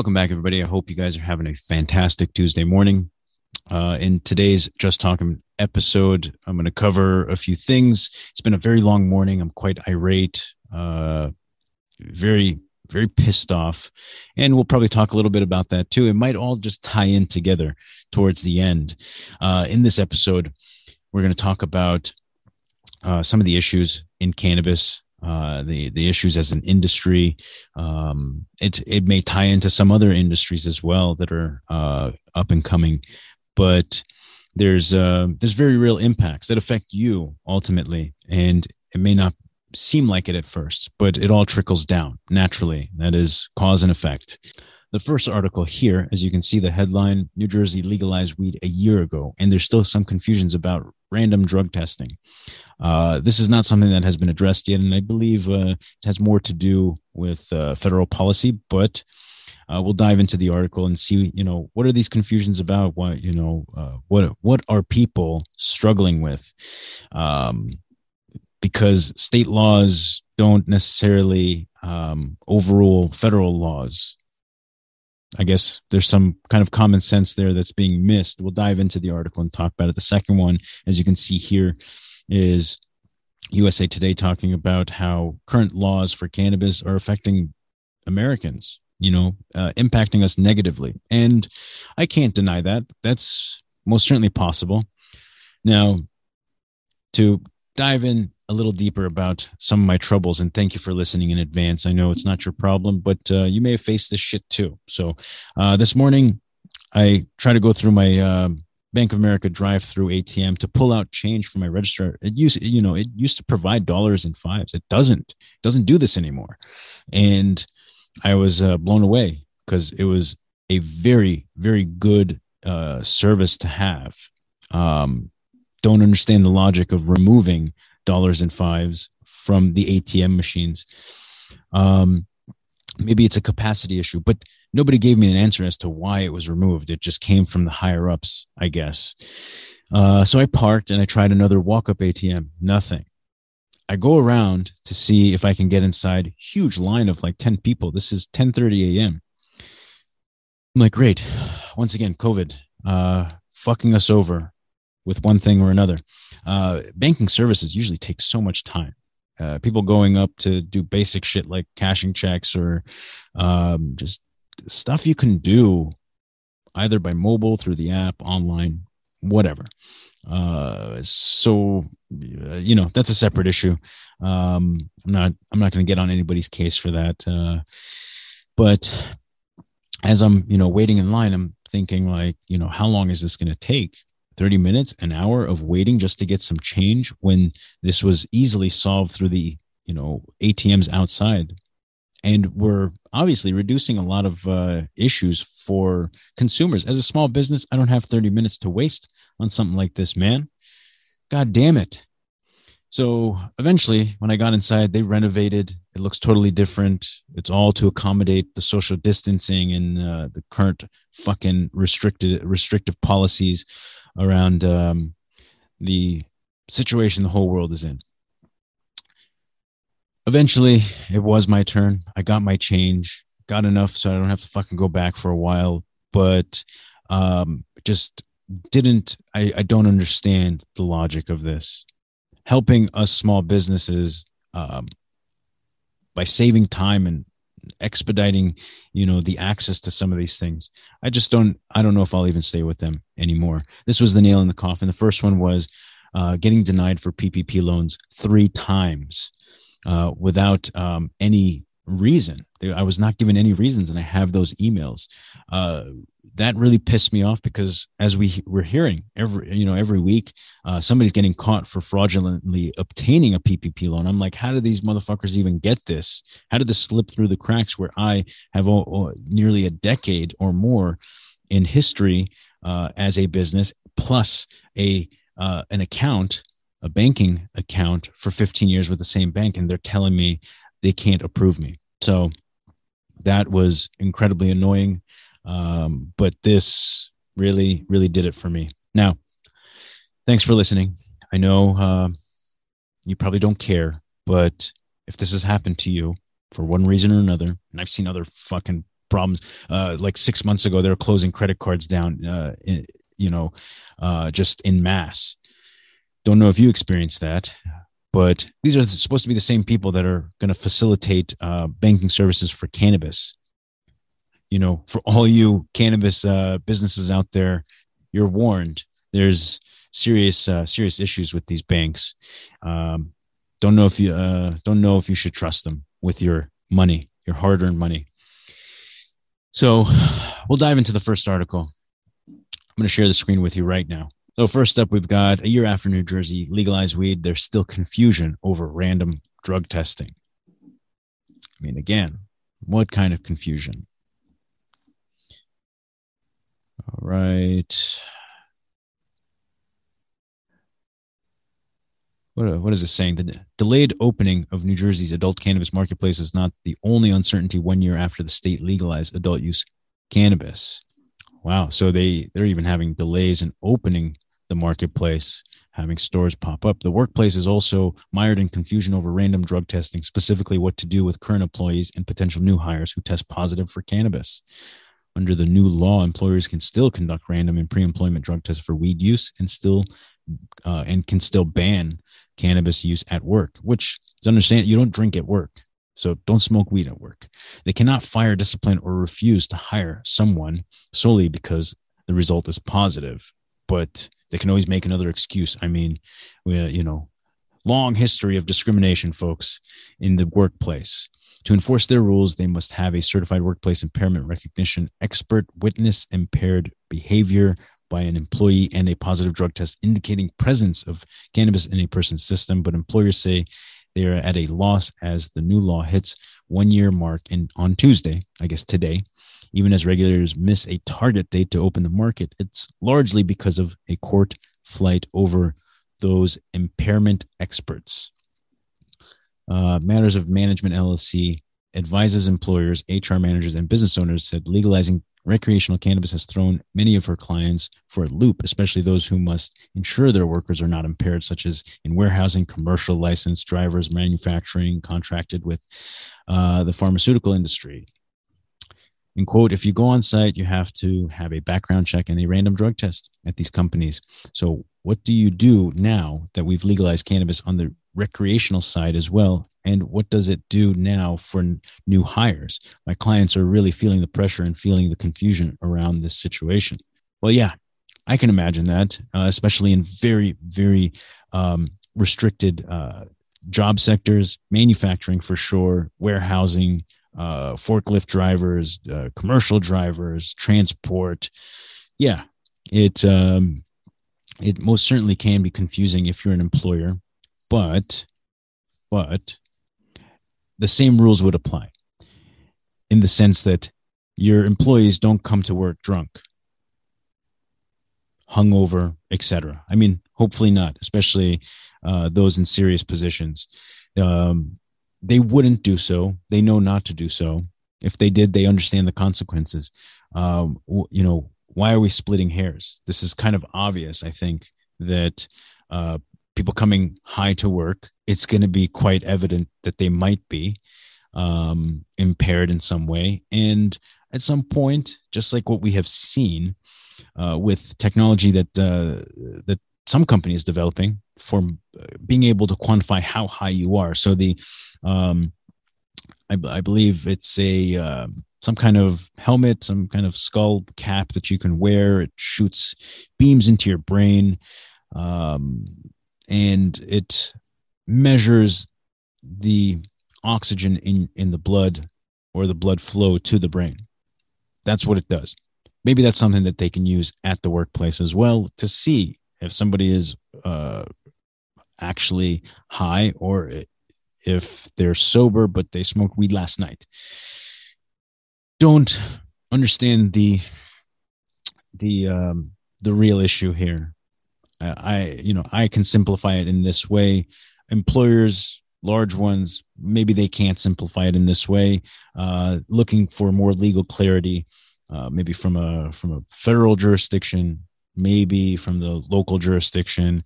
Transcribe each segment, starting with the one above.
Welcome back, everybody. I hope you guys are having a fantastic Tuesday morning. Uh, in today's Just Talking episode, I'm going to cover a few things. It's been a very long morning. I'm quite irate, uh, very, very pissed off. And we'll probably talk a little bit about that too. It might all just tie in together towards the end. Uh, in this episode, we're going to talk about uh, some of the issues in cannabis uh, the the issues as an industry. Um, it it may tie into some other industries as well that are uh, up and coming, but there's uh, there's very real impacts that affect you ultimately, and it may not seem like it at first, but it all trickles down naturally. That is cause and effect. The first article here, as you can see, the headline New Jersey legalized weed a year ago, and there's still some confusions about random drug testing. Uh, this is not something that has been addressed yet, and I believe uh, it has more to do with uh, federal policy, but uh, we'll dive into the article and see, you know, what are these confusions about? What, you know, uh, what, what are people struggling with? Um, because state laws don't necessarily um, overrule federal laws. I guess there's some kind of common sense there that's being missed. We'll dive into the article and talk about it. The second one, as you can see here, is USA Today talking about how current laws for cannabis are affecting Americans, you know, uh, impacting us negatively. And I can't deny that. That's most certainly possible. Now, to dive in a little deeper about some of my troubles and thank you for listening in advance. I know it's not your problem but uh, you may have faced this shit too. So uh, this morning i try to go through my uh, bank of america drive through atm to pull out change from my register. It used you know it used to provide dollars and fives. It doesn't it doesn't do this anymore. And i was uh, blown away because it was a very very good uh, service to have. Um, don't understand the logic of removing dollars and fives from the ATM machines. Um, maybe it's a capacity issue, but nobody gave me an answer as to why it was removed. It just came from the higher ups, I guess. Uh, so I parked and I tried another walk up ATM. Nothing. I go around to see if I can get inside. Huge line of like 10 people. This is 10:30 a.m. I'm like, great. Once again, COVID uh, fucking us over with one thing or another. Uh, banking services usually take so much time. Uh, people going up to do basic shit like cashing checks or um, just stuff you can do either by mobile through the app, online, whatever. Uh, so uh, you know that's a separate issue. Um, I'm not I'm not going to get on anybody's case for that. Uh, but as I'm you know waiting in line, I'm thinking like you know how long is this going to take? 30 minutes, an hour of waiting just to get some change when this was easily solved through the, you know, ATMs outside. And we're obviously reducing a lot of uh, issues for consumers. As a small business, I don't have 30 minutes to waste on something like this, man. God damn it. So eventually, when I got inside, they renovated. It looks totally different. It's all to accommodate the social distancing and uh, the current fucking restricted restrictive policies around um, the situation the whole world is in. Eventually, it was my turn. I got my change, got enough so I don't have to fucking go back for a while, but um, just didn't, I, I don't understand the logic of this. Helping us small businesses um, by saving time and expediting you know the access to some of these things. I just don't i don't know if i'll even stay with them anymore. This was the nail in the coffin. The first one was uh, getting denied for ppp loans three times uh, without um, any reason. I was not given any reasons and i have those emails. Uh, that really pissed me off because as we were hearing every you know every week uh, somebody's getting caught for fraudulently obtaining a ppp loan. I'm like how did these motherfuckers even get this? How did this slip through the cracks where i have oh, oh, nearly a decade or more in history uh, as a business plus a uh, an account a banking account for 15 years with the same bank and they're telling me they can't approve me. So that was incredibly annoying um, but this really, really did it for me. Now, thanks for listening. I know uh, you probably don't care, but if this has happened to you for one reason or another, and I've seen other fucking problems. Uh, like six months ago, they were closing credit cards down, uh, in, you know, uh, just in mass. Don't know if you experienced that, but these are supposed to be the same people that are going to facilitate uh, banking services for cannabis. You know, for all you cannabis uh, businesses out there, you're warned. There's serious uh, serious issues with these banks. Um, don't know if you uh, don't know if you should trust them with your money, your hard-earned money. So, we'll dive into the first article. I'm going to share the screen with you right now. So, first up, we've got a year after New Jersey legalized weed, there's still confusion over random drug testing. I mean, again, what kind of confusion? All right. What, uh, what is it saying? The delayed opening of New Jersey's adult cannabis marketplace is not the only uncertainty one year after the state legalized adult use cannabis. Wow. So they, they're even having delays in opening the marketplace, having stores pop up. The workplace is also mired in confusion over random drug testing, specifically what to do with current employees and potential new hires who test positive for cannabis. Under the new law, employers can still conduct random and pre-employment drug tests for weed use and still uh, and can still ban cannabis use at work, which is understand you don't drink at work. So don't smoke weed at work. They cannot fire, discipline, or refuse to hire someone solely because the result is positive. But they can always make another excuse. I mean, we, you know, long history of discrimination, folks, in the workplace. To enforce their rules, they must have a certified workplace impairment recognition expert witness impaired behavior by an employee and a positive drug test indicating presence of cannabis in a person's system. But employers say they are at a loss as the new law hits one year mark in on Tuesday, I guess today, even as regulators miss a target date to open the market. It's largely because of a court flight over those impairment experts. Uh, Matters of Management LLC advises employers, HR managers, and business owners said legalizing recreational cannabis has thrown many of her clients for a loop, especially those who must ensure their workers are not impaired, such as in warehousing, commercial license drivers, manufacturing, contracted with uh, the pharmaceutical industry. In quote, if you go on site, you have to have a background check and a random drug test at these companies. So, what do you do now that we've legalized cannabis on the recreational side as well? And what does it do now for new hires? My clients are really feeling the pressure and feeling the confusion around this situation. Well, yeah, I can imagine that, uh, especially in very, very um, restricted uh, job sectors, manufacturing for sure, warehousing, uh, forklift drivers, uh, commercial drivers, transport. Yeah, it um, it most certainly can be confusing if you're an employer, but but the same rules would apply in the sense that your employees don't come to work drunk, hungover, etc. I mean, hopefully not, especially uh, those in serious positions. Um, they wouldn't do so. They know not to do so. If they did, they understand the consequences. Um, you know, why are we splitting hairs? This is kind of obvious. I think that uh, people coming high to work, it's going to be quite evident that they might be um, impaired in some way. And at some point, just like what we have seen uh, with technology that uh, that some companies developing for uh, being able to quantify how high you are. So the um, I, I believe it's a uh, some kind of helmet, some kind of skull cap that you can wear. It shoots beams into your brain, um, and it measures the oxygen in in the blood or the blood flow to the brain. That's what it does. Maybe that's something that they can use at the workplace as well to see if somebody is uh, actually high or if they're sober but they smoked weed last night don't understand the the um the real issue here. I you know i can simplify it in this way. Employers large ones maybe they can't simplify it in this way. Uh looking for more legal clarity uh, maybe from a from a federal jurisdiction maybe from the local jurisdiction.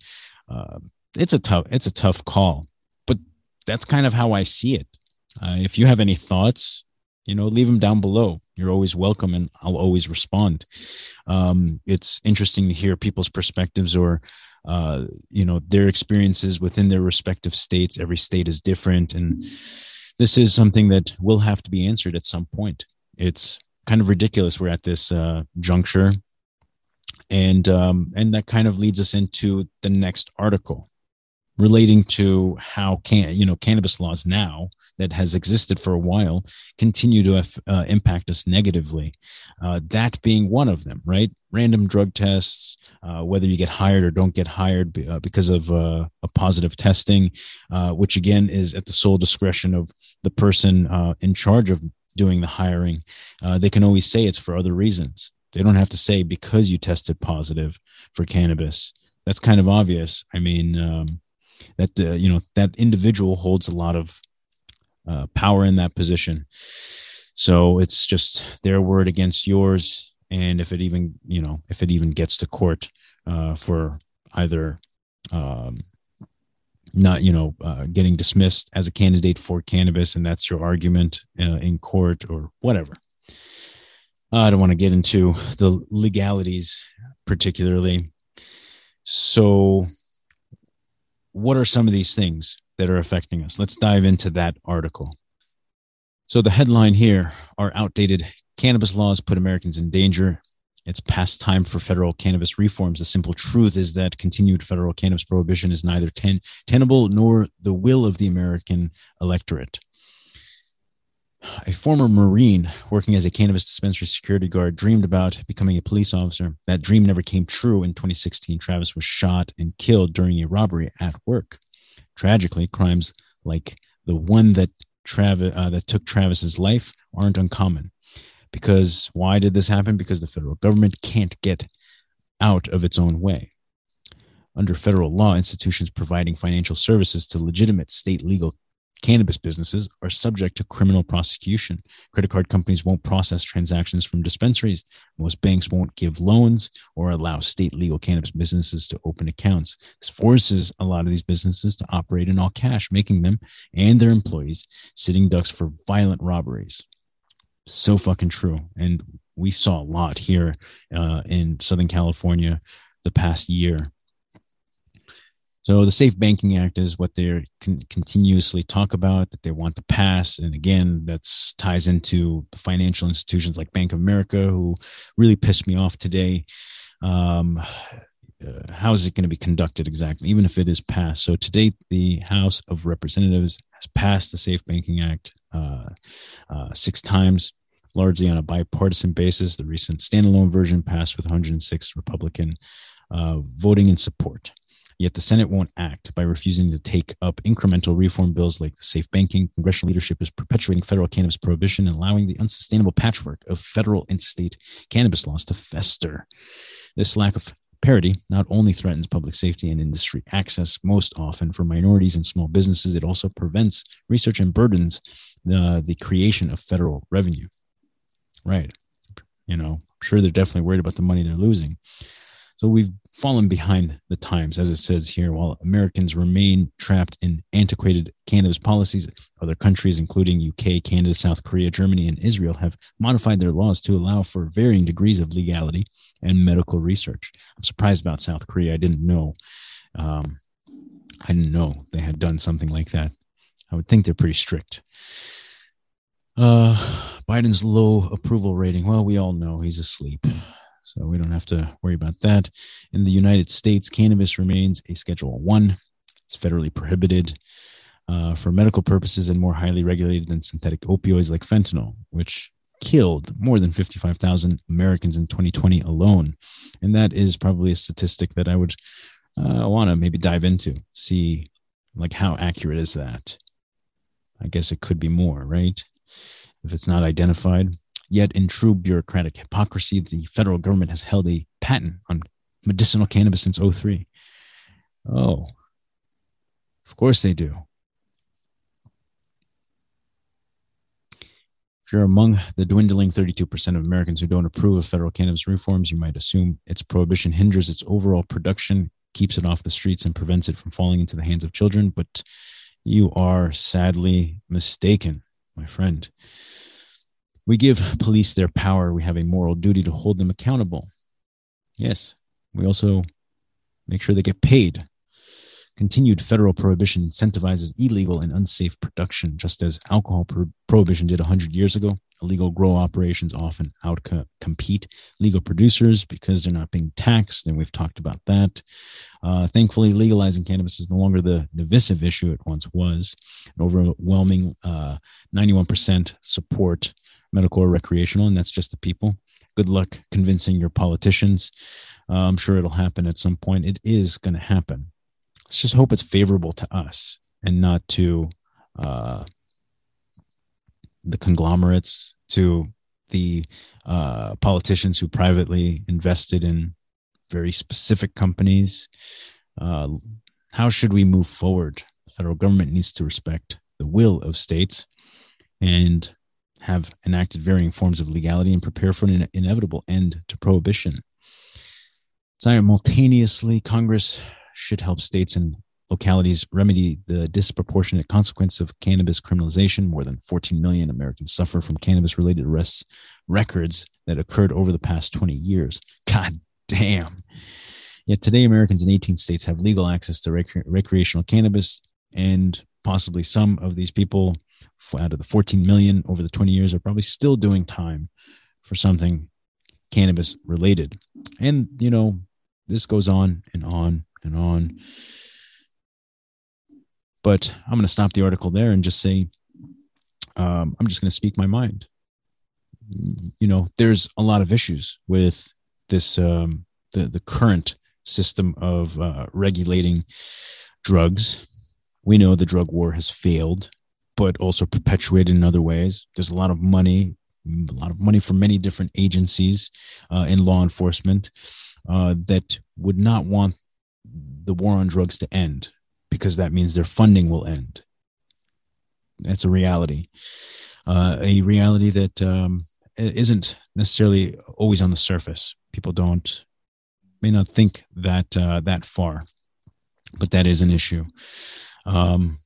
Uh, it's a tough it's a tough call but that's kind of how i see it. Uh, if you have any thoughts you know, leave them down below. You're always welcome, and I'll always respond. Um, it's interesting to hear people's perspectives or uh, you know their experiences within their respective states every state is different and this is something that will have to be answered at some point it's kind of ridiculous we're at this uh, juncture and um, and that kind of leads us into the next article relating to how can you know cannabis laws now that has existed for a while continue to uh, impact us negatively uh, that being one of them right? Random drug tests uh, whether you get hired or don't get hired uh, because of uh, a positive testing uh, which again is at the sole discretion of the person in charge of doing the hiring. They can always say it's for other reasons. They don't have to say because you tested positive for cannabis. That's kind of obvious. I mean um, that uh, you know that individual holds a lot of uh, power in that position. So it's just their word against yours and if it even you know if it even gets to court uh, for either um, not you know uh, getting dismissed as a candidate for cannabis and that's your argument uh, in court or whatever. I don't want to get into the legalities particularly. So what are some of these things that are affecting us? Let's dive into that article. So, the headline here are outdated cannabis laws put Americans in danger. It's past time for federal cannabis reforms. The simple truth is that continued federal cannabis prohibition is neither ten- tenable nor the will of the American electorate. A former Marine working as a cannabis dispensary security guard dreamed about becoming a police officer. That dream never came true. In 2016, Travis was shot and killed during a robbery at work. Tragically, crimes like the one that Travis uh, that took Travis's life aren't uncommon. Because why did this happen? Because the federal government can't get out of its own way. Under federal law, institutions providing financial services to legitimate state legal Cannabis businesses are subject to criminal prosecution. Credit card companies won't process transactions from dispensaries. Most banks won't give loans or allow state legal cannabis businesses to open accounts. This forces a lot of these businesses to operate in all cash, making them and their employees sitting ducks for violent robberies. So fucking true. And we saw a lot here uh, in Southern California the past year so the Safe Banking Act is what they con- continuously talk about that they want to pass, and again, that ties into financial institutions like Bank of America, who really pissed me off today. Um, uh, how is it going to be conducted exactly, even if it is passed? So to date, the House of Representatives has passed the Safe Banking Act uh, uh, six times, largely on a bipartisan basis. The recent standalone version passed with 106 Republican uh, voting in support. Yet the Senate won't act by refusing to take up incremental reform bills like safe banking. Congressional leadership is perpetuating federal cannabis prohibition and allowing the unsustainable patchwork of federal and state cannabis laws to fester. This lack of parity not only threatens public safety and industry access most often for minorities and small businesses, it also prevents research and burdens the, the creation of federal revenue. Right. You know, I'm sure they're definitely worried about the money they're losing. So we've fallen behind the times, as it says here, while Americans remain trapped in antiquated cannabis policies. Other countries, including UK, Canada, South Korea, Germany, and Israel, have modified their laws to allow for varying degrees of legality and medical research. I'm surprised about South Korea. I didn't know. Um, I didn't know they had done something like that. I would think they're pretty strict. Uh, Biden's low approval rating. Well, we all know he's asleep so we don't have to worry about that. In the United States, cannabis remains a Schedule One. It's federally prohibited uh, for medical purposes and more highly regulated than synthetic opioids like fentanyl, which killed more than 55,000 Americans in 2020 alone. And that is probably a statistic that I would uh, want to maybe dive into, see like how accurate is that? I guess it could be more, right? If it's not identified, Yet, in true bureaucratic hypocrisy, the federal government has held a patent on medicinal cannabis since 03. Oh, of course they do. If you're among the dwindling 32% of Americans who don't approve of federal cannabis reforms, you might assume its prohibition hinders its overall production, keeps it off the streets, and prevents it from falling into the hands of children. But you are sadly mistaken, my friend. We give police their power. We have a moral duty to hold them accountable. Yes, we also make sure they get paid. Continued federal prohibition incentivizes illegal and unsafe production, just as alcohol pro- prohibition did 100 years ago. Illegal grow operations often outcompete legal producers because they're not being taxed, and we've talked about that. Uh, thankfully, legalizing cannabis is no longer the divisive issue it once was. An overwhelming uh, 91% support medical or recreational, and that's just the people. Good luck convincing your politicians. Uh, I'm sure it'll happen at some point. It is going to happen. Let's just hope it's favorable to us and not to uh, the conglomerates, to the uh, politicians who privately invested in very specific companies. Uh, how should we move forward? The federal government needs to respect the will of states and have enacted varying forms of legality and prepare for an inevitable end to prohibition. Simultaneously, Congress should help states and localities remedy the disproportionate consequence of cannabis criminalization. More than 14 million Americans suffer from cannabis related arrests records that occurred over the past 20 years. God damn. Yet today, Americans in 18 states have legal access to rec- recreational cannabis, and possibly some of these people out of the 14 million over the 20 years are probably still doing time for something cannabis related. And, you know, this goes on and on and on. But I'm going to stop the article there and just say, um, I'm just going to speak my mind. You know, there's a lot of issues with this, um, the, the current system of uh, regulating drugs. We know the drug war has failed but also perpetuated in other ways. There's a lot of money, a lot of money from many different agencies uh, in law enforcement uh, that would not want the war on drugs to end because that means their funding will end. That's a reality, uh, a reality that um, isn't necessarily always on the surface. People don't may not think that uh, that far, but that is an issue. Um,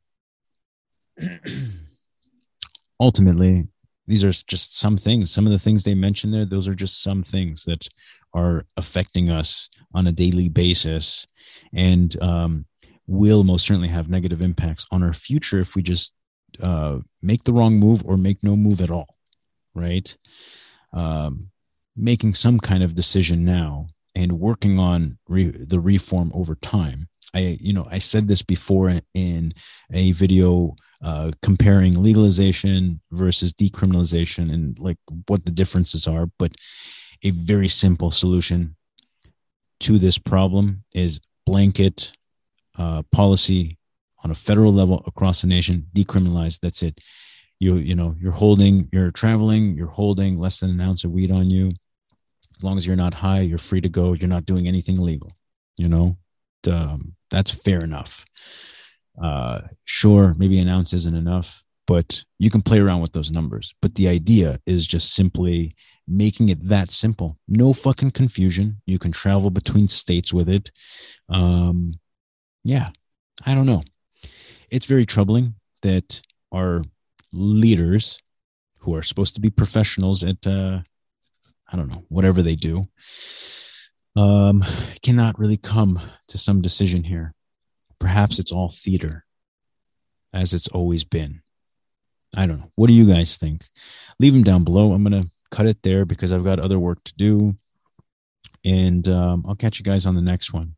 ultimately, these are just some things. Some of the things they mentioned there, those are just some things that are affecting us on a daily basis and um, will most certainly have negative impacts on our future if we just uh, make the wrong move or make no move at all, right? Um, making some kind of decision now and working on re- the reform over time. I, you know, I said this before in a video uh, comparing legalization versus decriminalization and like what the differences are. But a very simple solution to this problem is blanket uh, policy on a federal level across the nation, decriminalize. That's it. You you know you're holding, you're traveling, you're holding less than an ounce of weed on you. As long as you're not high, you're free to go. You're not doing anything illegal. You know, um, that's fair enough. Uh, sure, maybe an ounce isn't enough, but you can play around with those numbers. But the idea is just simply making it that simple. No fucking confusion. You can travel between states with it. Um, yeah, I don't know. It's very troubling that our leaders, who are supposed to be professionals at, uh, I don't know, whatever they do, um, cannot really come to some decision here. Perhaps it's all theater, as it's always been. I don't know. What do you guys think? Leave them down below. I'm going to cut it there because I've got other work to do. And um, I'll catch you guys on the next one.